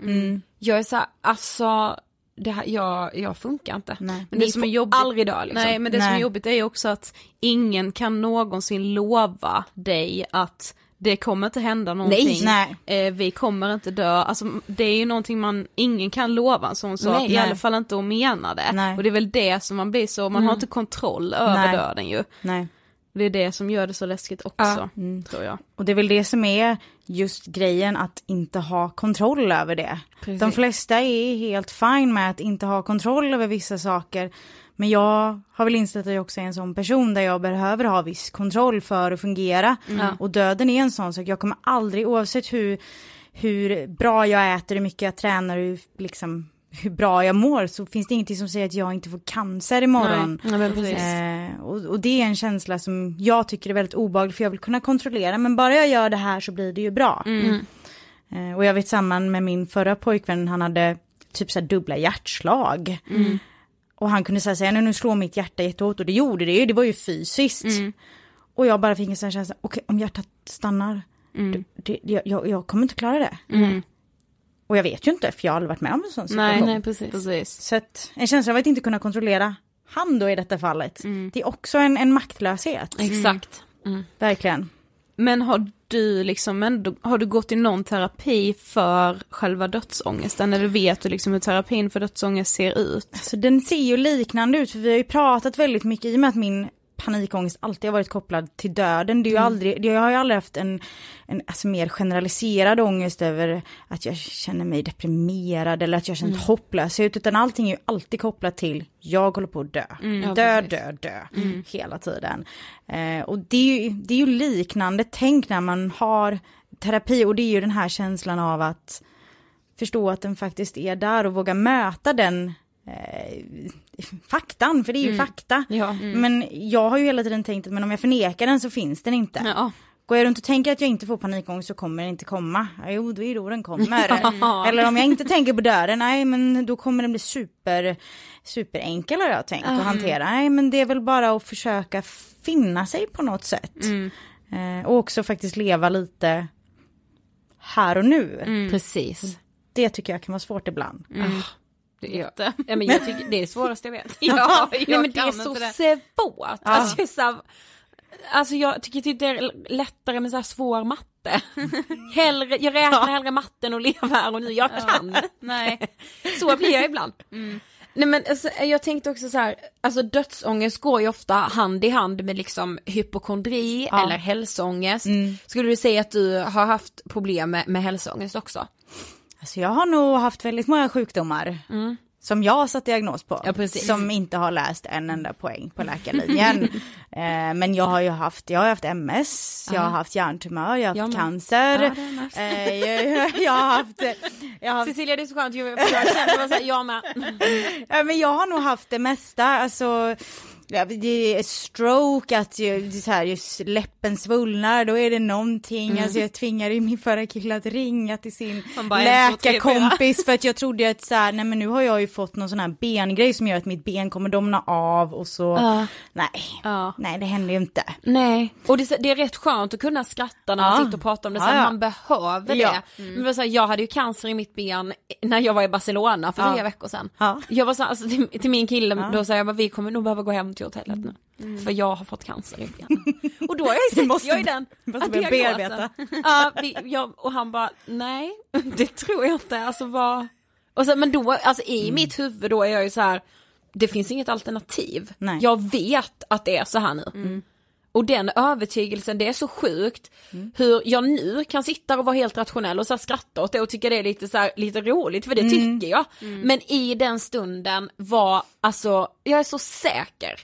Jag är så här, alltså, det här, jag, jag funkar inte. Nej. Men Det det som är jobbigt- aldrig dö liksom. Nej men det som är Nej. jobbigt är också att ingen kan någonsin lova dig att det kommer inte hända någonting. Nej. Eh, vi kommer inte dö, alltså det är ju någonting man, ingen kan lova en sån sak, Nej, i nej. alla fall inte att mena det. Nej. Och det är väl det som man blir så, man har inte kontroll över Nej. döden ju. Nej. Det är det som gör det så läskigt också, tror jag. Och det är väl det som är just grejen att inte ha kontroll över det. De flesta är helt fine med att inte ha kontroll över vissa saker. Men jag har väl insett att jag också är en sån person där jag behöver ha viss kontroll för att fungera. Och döden är en sån sak, jag kommer aldrig oavsett hur, hur bra jag äter, hur mycket jag tränar, hur, liksom, hur bra jag mår så finns det ingenting som säger att jag inte får cancer imorgon. Precis. Eh, och, och det är en känsla som jag tycker är väldigt obehaglig för jag vill kunna kontrollera men bara jag gör det här så blir det ju bra. Eh, och jag vet samman med min förra pojkvän, han hade typ så här dubbla hjärtslag. Och han kunde säga så här, "Nej, nu slår mitt hjärta jättehårt och det gjorde det ju, det var ju fysiskt. Och jag bara fick en sån här känsla, okej om hjärtat stannar, det, det, jag, jag, kommer inte klara det. Och jag vet ju inte för jag har aldrig varit med om en sån situation. Nej, Nej, precis. precis. Så att en känsla av att inte kunna kontrollera han då i detta fallet, det är också en, en maktlöshet. Exakt. Verkligen. Men har du liksom ändå, har du gått i någon terapi för själva dödsångesten? Eller vet du liksom hur terapin för dödsångest ser ut? Alltså den ser ju liknande ut för vi har ju pratat väldigt mycket i och med att min panikångest alltid har varit kopplad till döden. Det är ju aldrig, det, jag har ju aldrig haft en, en alltså mer generaliserad ångest över att jag känner mig deprimerad eller att jag känner hopplöshet utan allting är ju alltid kopplat till jag håller på att dö. dö, dö, dö. Hela tiden. Eh, och det är, ju, det är ju liknande tänk när man har terapi och det är ju den här känslan av att förstå att den faktiskt är där och våga möta den eh, faktan, för det är ju fakta. Ja. Men jag har ju hela tiden tänkt att men om jag förnekar den så finns den inte. Ja. Går jag runt och tänker att jag inte får panikångest så kommer den inte komma. Ja, Jo, det är då den kommer. Eller om jag inte tänker på döden, nej men då kommer den bli super, superenkel har jag tänkt att hantera. Nej men det är väl bara att försöka finna sig på något sätt. Eh, och också faktiskt leva lite här och nu. Precis. Det tycker jag kan vara svårt ibland. Det är, ja, men jag tycker det är det svåraste jag vet. Ja, Nej, jag men det är så det. svårt. Alltså, jag, så här, alltså jag tycker typ det är lättare med så här svår matte. Hellre, jag räknar hellre matten och lever här och nu. Jag kan. Nej. Så blir jag ibland. Nej men alltså, jag tänkte också så här, alltså dödsångest går ju ofta hand i hand med liksom hypokondri eller hälsoångest. Skulle du säga att du har haft problem med, med hälsoångest också? Alltså jag har nog haft väldigt många sjukdomar som jag har satt diagnos på. Ja, som inte har läst en enda poäng på läkarlinjen. eh, men jag har ju haft, jag har haft MS, jag har haft hjärntumör, jag har haft med. cancer. Ja, eh, jag, jag har haft, jag har haft Cecilia det är så skönt, för jag känner såhär, jag med. Ja, men jag har nog haft det mesta, alltså ja, det är stroke, att är så här, just läppen svullnar, då är det någonting, alltså jag tvingade min förra kille att ringa till sin läkarkompis för att jag trodde att så här, nej men nu har jag ju fått någon sån här bengrej som gör att mitt ben kommer domna av och så, nej, Ja. Nej det händer ju inte. Nej, och det, det är rätt skönt att kunna skratta när man sitter och pratar om det, så man behöver det. Ja. Men det var så här, jag hade ju cancer i mitt ben när jag var i Barcelona för tre veckor sedan. Ja. Jag var så, alltså, till, till min kille, då sa jag vi kommer nog behöva gå hem till hotellet nu. För jag har fått cancer i benen. och då har jag ju sett, måste- jag är den måste att bearbeta. Ja, vi, jag, och han bara, nej det tror jag inte, alltså vad. Och så, men då, alltså i Mm. mitt huvud då är jag ju så här, det finns inget alternativ. Nej. Jag vet att det är så här nu. Och den övertygelsen, det är så sjukt hur jag nu kan sitta och vara helt rationell och så skratta åt det och tycka det är lite så här, lite roligt för det tycker jag. Men i den stunden var, alltså, jag är så säker.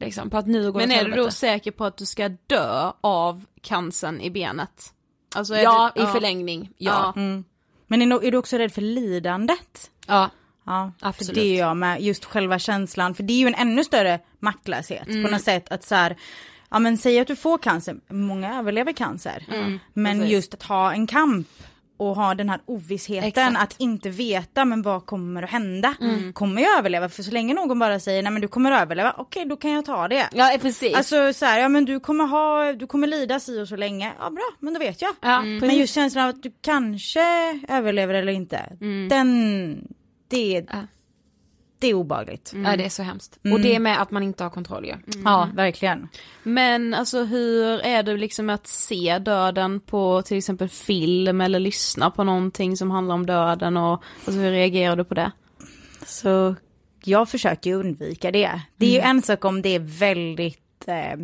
Liksom, på att nu går Men det är du då helvete. säker på att du ska dö av cancern i benet? Alltså är Ja, du, i förlängning, ja. Mm. Men är, är du också rädd för lidandet? Ja, Ja, Absolut. För det är jag med, just själva känslan, för det är ju en ännu större maktlöshet på något sätt att så här, ja men säg att du får cancer, många överlever cancer, men precis. just att ha en kamp och ha den här ovissheten Exakt. att inte veta men vad kommer att hända? Kommer jag överleva? För så länge någon bara säger nej men du kommer att överleva, okej då kan jag ta det. ja precis. Alltså så här, ja men du kommer ha, du kommer lida si och så länge, ja bra men då vet jag. ja, Men precis. just känslan av att du kanske överlever eller inte, den, det, Ja. Det är obagligt. ja det är så hemskt. Och det med att man inte har kontroll ju. Ja, verkligen. Men alltså hur är det liksom att se döden på till exempel film eller lyssna på någonting som handlar om döden och alltså, hur reagerar du på det? Så jag försöker undvika det. Det är ju en sak om det är väldigt eh,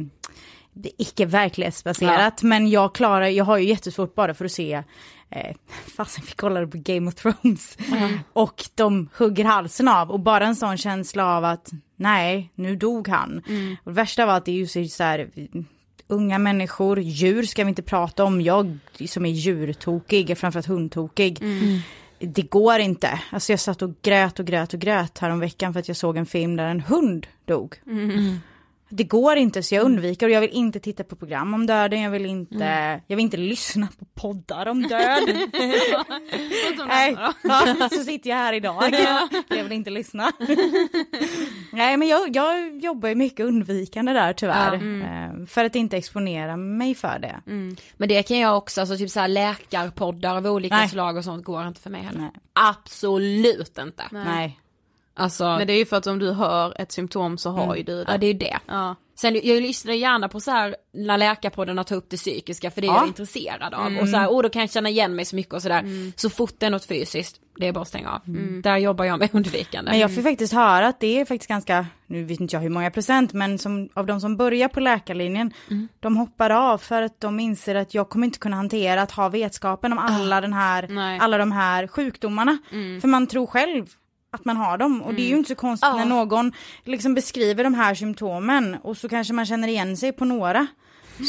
det är icke verklighetsbaserat, men jag klarar, jag har ju jättesvårt bara för att se Eh, fasen vi kollade på Game of Thrones och de hugger halsen av och bara en sån känsla av att nej, nu dog han. Och det värsta var att det är ju så här unga människor, djur ska vi inte prata om, jag som är djurtokig, framförallt hundtokig. Det går inte. Alltså jag satt och grät och grät och grät häromveckan för att jag såg en film där en hund dog. Det går inte så jag undviker och jag vill inte titta på program om döden, jag vill inte, jag vill inte lyssna på poddar om död. Nej, ja, så sitter jag här idag. Jag vill inte lyssna. Nej men jag, jag jobbar ju mycket undvikande där tyvärr. eh, För att inte exponera mig för det. Men det kan jag också, alltså typ såhär läkarpoddar av olika Nej. slag och sånt går inte för mig heller. Nej. Absolut inte. Nej. Alltså, Men det är ju för att om du hör ett symptom så har ju du det. ja det är ju det. Ja. Sen jag lyssnar gärna på så här när läkarpoddarna tar upp det psykiska för det är Ja. jag intresserad av. Och så här, oh, då kan jag känna igen mig så mycket och sådär. Så fort det är något fysiskt, det är bara att stänga av. Där jobbar jag med undvikande. Men jag får faktiskt höra att det är faktiskt ganska, nu vet inte jag hur många procent, men som, av de som börjar på läkarlinjen, de hoppar av för att de inser att jag kommer inte kunna hantera att ha vetskapen om alla, den här, Nej. alla de här sjukdomarna. För man tror själv att man har dem och det är ju inte så konstigt när någon liksom beskriver de här symptomen och så kanske man känner igen sig på några.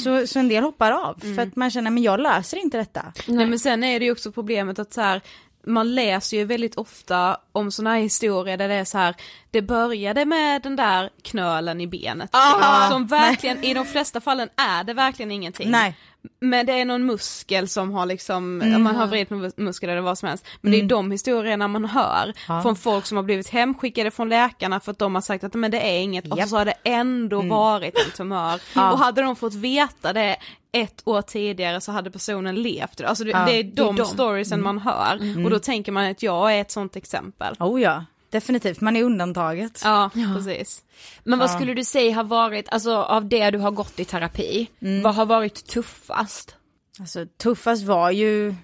Så, så en del hoppar av för att man känner men jag löser inte detta. Nej men sen är det ju också problemet att så här, man läser ju väldigt ofta om sådana här historier där det är så här, det började med den där knölen i benet. Ah, som verkligen, i de flesta fallen är det verkligen ingenting. Nej. Men det är någon muskel som har liksom, om man har vridit muskel eller vad som helst. Men det är de historierna man hör Ja. från folk som har blivit hemskickade från läkarna för att de har sagt att men det är inget och Japp. så har det ändå varit en tumör. Och hade de fått veta det ett år tidigare så hade personen levt. Alltså det, Ja, det är det är de de. storiesen man hör och då tänker man att jag är ett sånt exempel. Oh ja, definitivt, man är undantaget. Ja, precis. Men vad skulle du säga har varit, alltså av det du har gått i terapi, vad har varit tuffast? Alltså tuffast var ju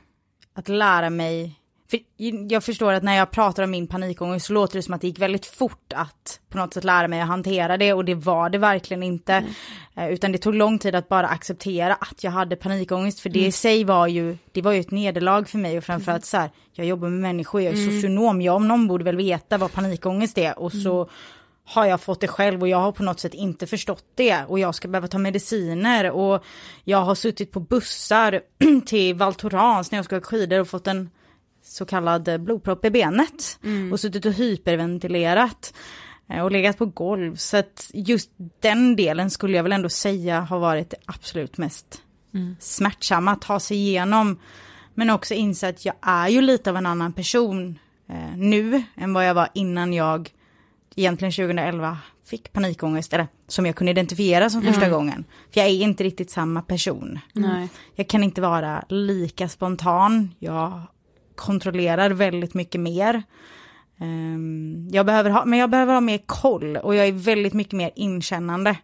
att lära mig, för jag förstår att när jag pratar om min panikångest så låter det som att det gick väldigt fort att på något sätt lära mig att hantera det och det var det verkligen inte. Eh, Utan det tog lång tid att bara acceptera att jag hade panikångest för det i sig var ju, det var ju ett nederlag för mig och framförallt så här, jag jobbar med människor, jag är socionom, jag om någon borde väl veta vad panikångest är och så har jag fått det själv och jag har på något sätt inte förstått det och jag ska behöva ta mediciner och jag har suttit på bussar till Val Thorens när jag ska åka skidor och fått en så kallad eh, blodpropp i benet. Och suttit och hyperventilerat eh, och legat på golv. Så att just den delen skulle jag väl ändå säga har varit det absolut mest smärtsamma att ta sig igenom. Men också inse att jag är ju lite av en annan person eh, nu än vad jag var innan jag egentligen 2011 fick panikångest, eller som jag kunde identifiera som första gången. För jag är inte riktigt samma person. Nej. Jag kan inte vara lika spontan, jag kontrollerar väldigt mycket mer. Ehm, jag behöver ha, men jag behöver ha mer koll och jag är väldigt mycket mer inkännande.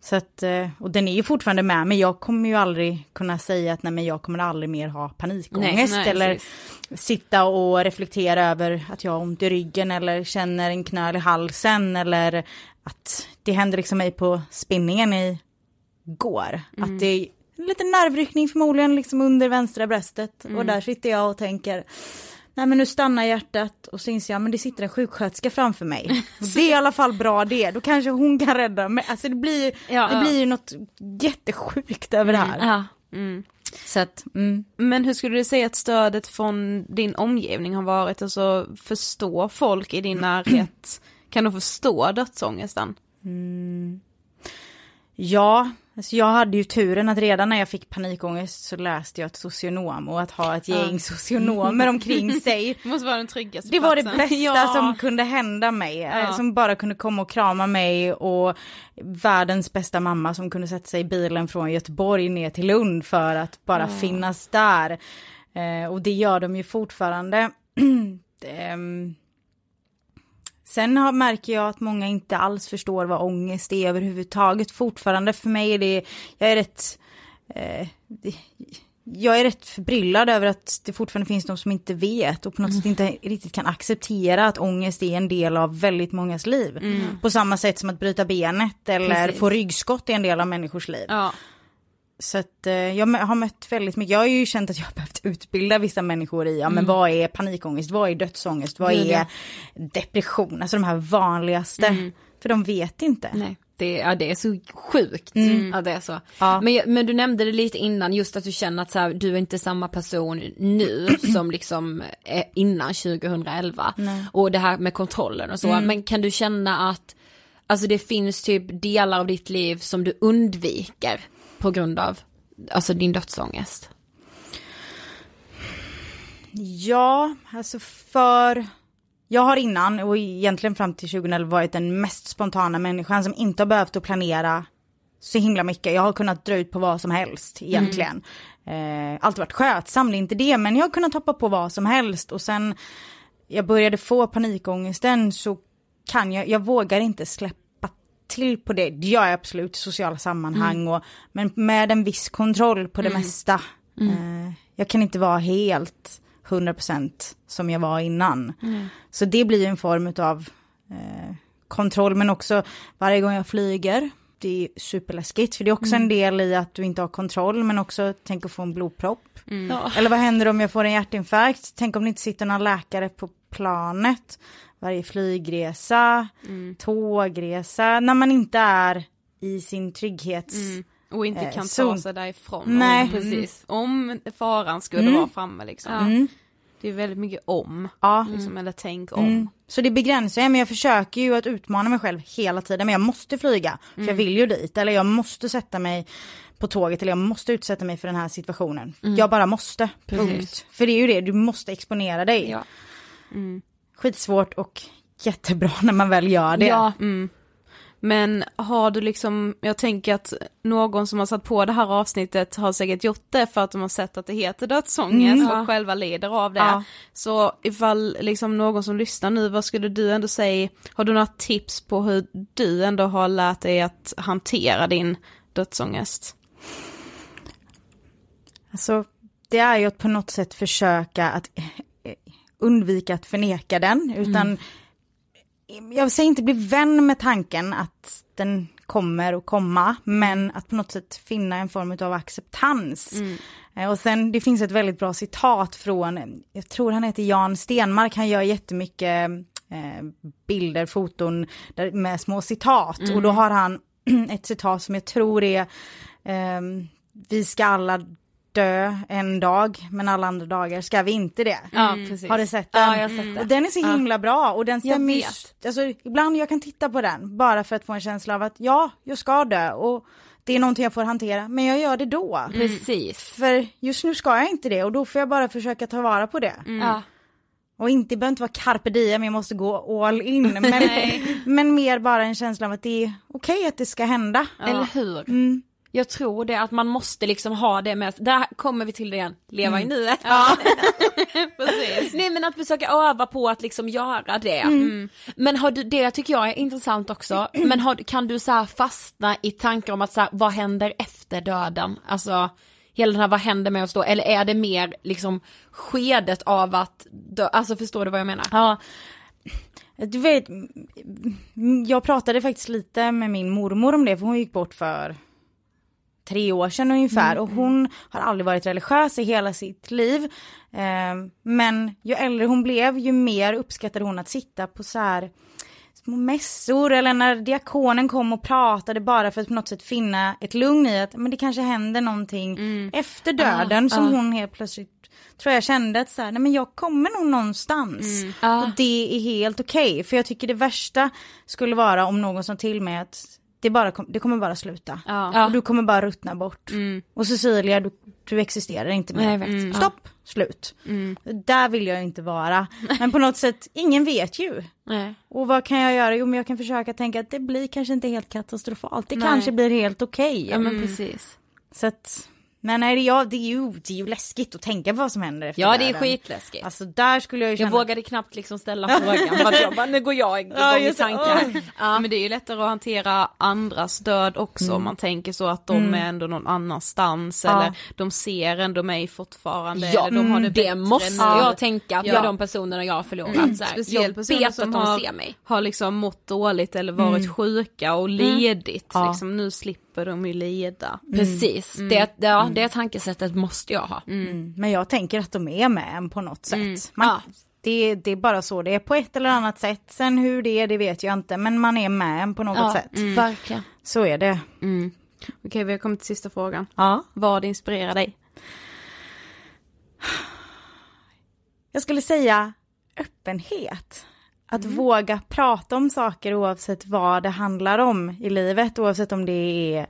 Så att, eh, och den är ju fortfarande med men jag kommer ju aldrig kunna säga att nej men jag kommer aldrig mer ha panikångest Nej, nej, eller precis. sitta och reflektera över att jag har ont i ryggen eller känner en knöl i halsen eller att det hände liksom mig på spinningen i går. Att det liten nervryckning förmodligen liksom under vänstra bröstet och där sitter jag och tänker Nej men nu stannar hjärtat och så inser jag men det sitter en sjuksköterska framför mig. Det är i alla fall bra det, då kanske hon kan rädda mig. Alltså det blir, Ja, det ja. blir ju något jättesjukt över det här. Ja. Så att, mm. Men hur skulle du säga att stödet från din omgivning har varit? Alltså förstå folk i din närhet? Kan de förstå dödsångesten? Ja, alltså jag hade ju turen att redan när jag fick panikångest så läste jag ett socionom och att ha ett gäng socionomer omkring sig. Det måste vara den tryggaste Det var det platsen. bästa Ja. som kunde hända mig. eh, Ja. Som bara kunde komma och krama mig och världens bästa mamma som kunde sätta sig i bilen från Göteborg ner till Lund för att bara finnas där. Eh, och det gör de ju fortfarande. Ehm, Sen har, märker jag att många inte alls förstår vad ångest är överhuvudtaget. Fortfarande för mig är det, jag är rätt, eh, det, jag är rätt förbryllad över att det fortfarande finns de som inte vet och på något sätt inte riktigt kan acceptera att ångest är en del av väldigt mångas liv. På samma sätt som att bryta benet eller Precis. få ryggskott är en del av människors liv. Ja. Så att eh, jag har mött väldigt mycket, jag har ju känt att jag har behövt utbilda vissa människor i, ja men vad är panikångest, vad är dödsångest, vad är depression, alltså de här vanligaste. För de vet inte. Nej. Det, ja, det är så sjukt att det är så. Ja. Men, men du nämnde det lite innan, just att du känner att så här, du är inte samma person nu som liksom är innan 2011. Och det här med kontrollen och så. Men kan du känna att alltså det finns typ delar av ditt liv som du undviker på grund av alltså din dödsångest? Ja, alltså för... Jag har innan och egentligen fram till 2011 varit den mest spontana människan som inte har behövt att planera så himla mycket. Jag har kunnat dra ut på vad som helst egentligen. Eh, alltid varit skötsam, det är inte det, men jag har kunnat hoppa på vad som helst och sen jag började få panikångesten så kan jag, jag vågar inte släppa till på det. Det gör jag absolut i sociala sammanhang och, men med en viss kontroll på det mesta. Eh, jag kan inte vara helt 100% som jag var innan. Så det blir en form av eh, kontroll men också varje gång jag flyger det är superläskigt för det är också en del i att du inte har kontroll men också tänk att få en blodpropp. Eller vad händer om jag får en hjärtinfarkt? Tänk om det inte sitter någon läkare på planet. Varje flygresa, tågresa, när man inte är i sin trygghets... Och inte Eh, kan ta zon. sig därifrån. Nej. Om, precis. Om faran skulle vara framme liksom. Det är väldigt mycket om. Ja. Liksom, eller tänk om. Mm. Så det begränsar jag, men jag försöker ju att utmana mig själv hela tiden. Men jag måste flyga, för jag vill ju dit. Eller jag måste sätta mig på tåget, eller jag måste utsätta mig för den här situationen. Jag bara måste, punkt. För det är ju det, du måste exponera dig. Ja. Skitsvårt och jättebra när man väl gör det. Ja. Men har du liksom, jag tänker att någon som har satt på det här avsnittet har säkert gjort det för att de har sett att det heter dödsångest och själva lider av det. Ja. Så ifall liksom någon som lyssnar nu, vad skulle du ändå säga, har du några tips på hur du ändå har lärt dig att hantera din dödsångest? Alltså, det är ju att på något sätt försöka att undvika att förneka den, utan jag säger inte bli vän med tanken att den kommer att komma, men att på något sätt finna en form av acceptans. Eh, Och sen, det finns ett väldigt bra citat från, eh, jag tror han heter Jan Stenmark, han gör jättemycket eh, bilder, foton där, med små citat. Och då har han ett citat som jag tror är, ehm, vi ska alla dö en dag, men alla andra dagar ska vi inte det. Ja, precis. Har du sett den? Ja, jag har sett det. Och den är så himla bra och den stämmer ju, vet. alltså ibland jag kan titta på den bara för att få en känsla av att ja, jag ska dö och det är någonting jag får hantera, men jag gör det då. Precis. För just nu ska jag inte det och då får jag bara försöka ta vara på det. Ja. Och inte behöver inte vara carpe diem, jag måste gå all in. Men, men mer bara en känsla av att det är okej att det ska hända. Eller hur? Mm. Jag tror det att man måste liksom ha det med, där kommer vi till det igen, leva i nuet. Precis. Nej men att försöka öva på att liksom göra det. Mm. Men har du, det tycker jag är intressant också, men har, kan du så fastna i tankar om att så här, vad händer efter döden? Alltså hela den här vad händer med oss då, eller är det mer liksom skedet av att dö, alltså förstår du vad jag menar? Ja. Du vet, mm, jag pratade faktiskt lite med min mormor om det, för hon gick bort för tre år sedan ungefär. Och hon har aldrig varit religiös i hela sitt liv. Eh, men ju äldre hon blev ju mer uppskattade hon att sitta på så här små mässor eller när diakonen kom och pratade bara för att på något sätt finna ett lugn i att men det kanske händer någonting efter döden som hon helt plötsligt tror jag kände att så här, nej men jag kommer nog någonstans. Och det är helt okej, för jag tycker det värsta skulle vara om någon sa till mig att det, bara kom, det kommer bara sluta. Ja. Och du kommer bara ruttna bort. Och Cecilia, du, du existerar inte mer. Mm. Stopp, slut. Där vill jag inte vara. Men på något sätt, ingen vet ju. Nej. Och vad kan jag göra? Jo men jag kan försöka tänka att det blir kanske inte helt katastrofalt. Det Nej. kanske blir helt okej. Ja men precis. Så att, men nej, det, ja, det, är ju, det är ju läskigt att tänka på vad som händer efter Ja det är döden. skitläskigt. Alltså där skulle jag ju känna... jag vågade knappt liksom ställa frågan för att jag bara, nu går jag igång Ja, i tankar. Ja. Men det är ju lättare att hantera andras död också om man tänker så att de är ändå någon annanstans eller de ser ändå mig fortfarande Ja, eller de har det, det, det måste jag tänka Ja. med de personerna jag har förlorat. Så här. Speciellt jag personer vet att som de har, ser mig. har liksom mått dåligt eller varit sjuka och ledigt. Liksom, nu slipper de ju lida. Precis, det, ja, det tankesättet måste jag ha. Mm. Men jag tänker att de är med en på något sätt. Ja. Man, det, det är bara så det är på ett eller annat sätt. Sen hur det är det vet jag inte men man är med en på något Ja, sätt. verkligen. Så är det. Okej vi har kommit till sista frågan. Ja. Vad inspirerar dig? Jag skulle säga öppenhet. Att våga prata om saker oavsett vad det handlar om i livet. Oavsett om det är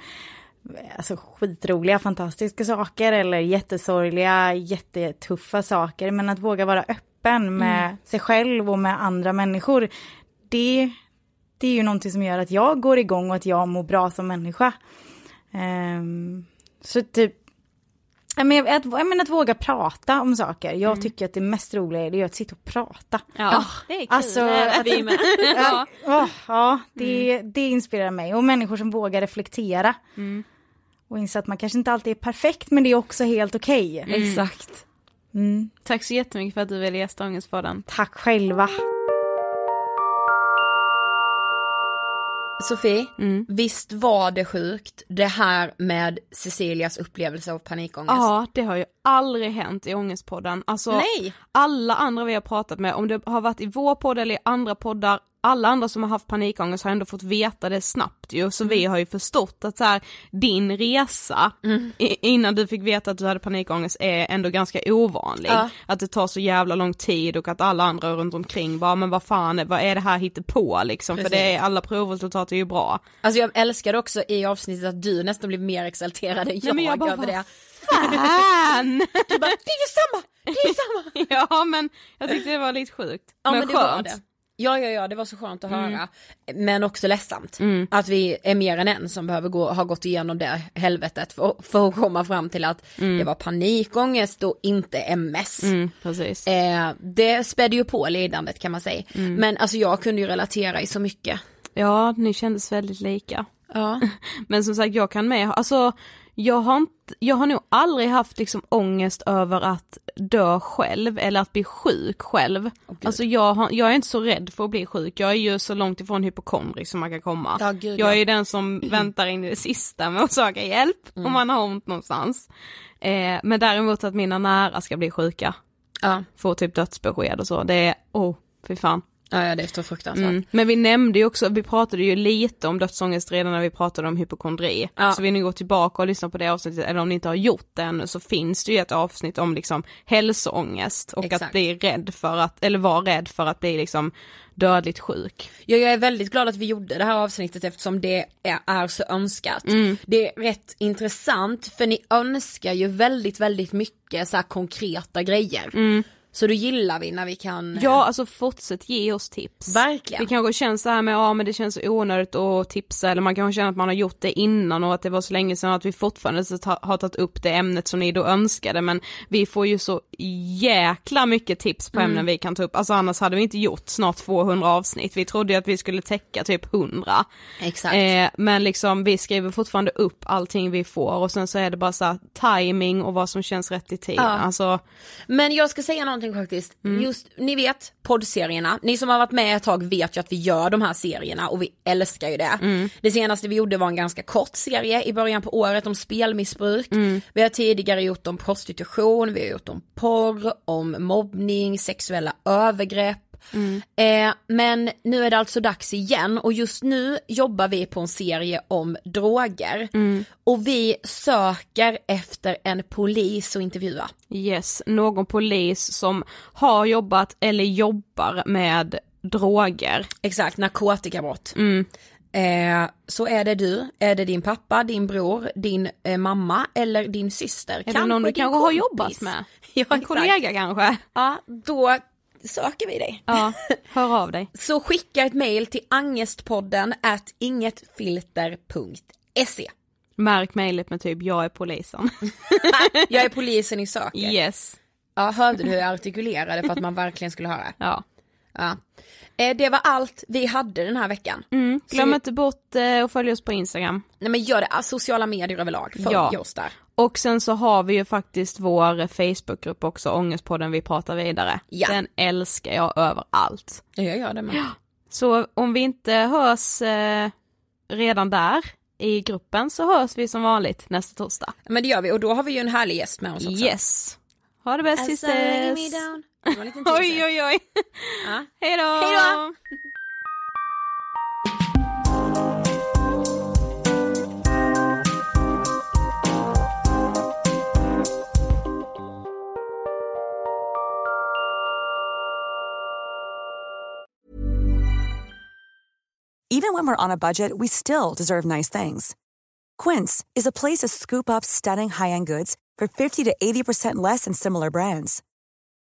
alltså, skitroliga, fantastiska saker eller jättesorgliga, jättetuffa saker. Men att våga vara öppen med sig själv och med andra människor. Det, det är ju någonting som gör att jag går igång och att jag mår bra som människa. Ehm, så typ men att, jag menar att våga prata om saker. Jag tycker att det mest roliga är det att sitta och prata. Ja, det är kul. Alltså, att, vi med. ja, åh, ja det, det inspirerar mig. Och människor som vågar reflektera. Och inse att man kanske inte alltid är perfekt men det är också helt okej. Exakt. Tack så jättemycket för att du ville gästa Ångestpodden. Tack själva. Sofie, Mm. visst var det sjukt det här med Cecilias upplevelse av panikångest? Ja, det har ju aldrig hänt i Ångestpodden. Alltså, Nej. alla andra vi har pratat med, om det har varit i vår podd eller i andra poddar, alla andra som har haft panikångest har ändå fått veta det snabbt ju, så vi har ju förstått att så här, din resa i, innan du fick veta att du hade panikångest är ändå ganska ovanlig. Ja. Att det tar så jävla lång tid och att alla andra runt omkring bara, men vad fan, vad är det här hittepå liksom? För Precis. det är, alla provresultat är ju bra. Alltså jag älskade också i avsnittet att du nästan blev mer exalterad än jag, men jag bara, över det. Fan! Du bara, det är samma, det är samma. ja men jag tyckte det var lite sjukt. Ja men, men, det var skönt. det. Ja ja ja det var så skönt att Mm. höra. Men också ledsamt. Att vi är mer än en som behöver gå, ha gått igenom det helvetet för, för att komma fram till att det var panikångest och inte MS. Mm, precis. Eh, det spädde ju på lidandet kan man säga. Mm. Men alltså jag kunde ju relatera i så mycket. Ja, ni kändes väldigt lika. Ja. Men som sagt, jag kan med, alltså jag har inte, jag har nog aldrig haft liksom ångest över att dö själv eller att bli sjuk själv. alltså jag, har, jag är inte så rädd för att bli sjuk, jag är ju så långt ifrån hypokondrisk som man kan komma. Ja, gud, jag är ja. ju den som väntar in i det sista med att söka hjälp om man har ont någonstans. Eh, men däremot att mina nära ska bli sjuka, Ja. få typ dödsbesked och så, det är, oh, fy fan. Ja, ja det är så fruktansvärt. Mm. Men vi nämnde ju också, vi pratade ju lite om dödsångest redan när vi pratade om hypokondri. Ja. Så vill ni gå tillbaka och lyssna på det avsnittet, eller om ni inte har gjort det ännu, så finns det ju ett avsnitt om liksom hälsoångest och Exakt. att bli rädd för att, eller vara rädd för att bli liksom dödligt sjuk. Ja, jag är väldigt glad att vi gjorde det här avsnittet eftersom det är, är så önskat. Mm. Det är rätt intressant för ni önskar ju väldigt, väldigt mycket så konkreta grejer. Mm. Så då gillar vi när vi kan... Ja, alltså fortsätt ge oss tips. Verkligen. Det kanske känns så här med, ja men det känns onödigt att tipsa eller man kanske känner att man har gjort det innan och att det var så länge sedan att vi fortfarande har tagit upp det ämnet som ni då önskade men vi får ju så jäkla mycket tips på ämnen mm. vi kan ta upp, alltså annars hade vi inte gjort snart 200 avsnitt, vi trodde ju att vi skulle täcka typ 100. Exakt. Eh, men liksom vi skriver fortfarande upp allting vi får och sen så är det bara så här, timing och vad som känns rätt i tiden. Ja. Alltså... Men jag ska säga någonting faktiskt, mm. just ni vet poddserierna, ni som har varit med ett tag vet ju att vi gör de här serierna och vi älskar ju det. Mm. Det senaste vi gjorde var en ganska kort serie i början på året om spelmissbruk. Mm. Vi har tidigare gjort om prostitution, vi har gjort om porr, om mobbning, sexuella övergrepp. Mm. Eh, men nu är det alltså dags igen och just nu jobbar vi på en serie om droger. Mm. Och vi söker efter en polis att intervjua. Yes, någon polis som har jobbat eller jobbar med droger. Exakt, narkotikabrott. Mm. Eh, så är det du, är det din pappa, din bror, din eh, mamma eller din syster. Är kanske det någon du kanske har jobbat med? ja, en kollega kanske? Ja, då söker vi dig. Ja, hör av dig. så skicka ett mail till angestpodden at ingetfilter.se. Märk mejlet med typ jag är polisen. jag är polisen i söker. Yes. Ja, hörde du hur jag artikulerade för att man verkligen skulle höra? Ja. Ja. Eh, det var allt vi hade den här veckan. Mm. Glöm inte bort eh, att följa oss på Instagram. Nej men gör det, ah, sociala medier överlag, följ ja. oss där. Och sen så har vi ju faktiskt vår Facebookgrupp också, Ångestpodden vi pratar vidare. Ja. Den älskar jag överallt. Ja, jag gör det med. Ja. Så om vi inte hörs eh, redan där i gruppen så hörs vi som vanligt nästa torsdag. Men det gör vi och då har vi ju en härlig gäst med oss också. Yes. Ha det bäst sisters. oj oj oj. Ja. Hej då. Hej då. Even when we're on a budget, we still deserve nice things. Quince is a place to scoop up stunning high-end goods for 50 to 80% less than similar brands.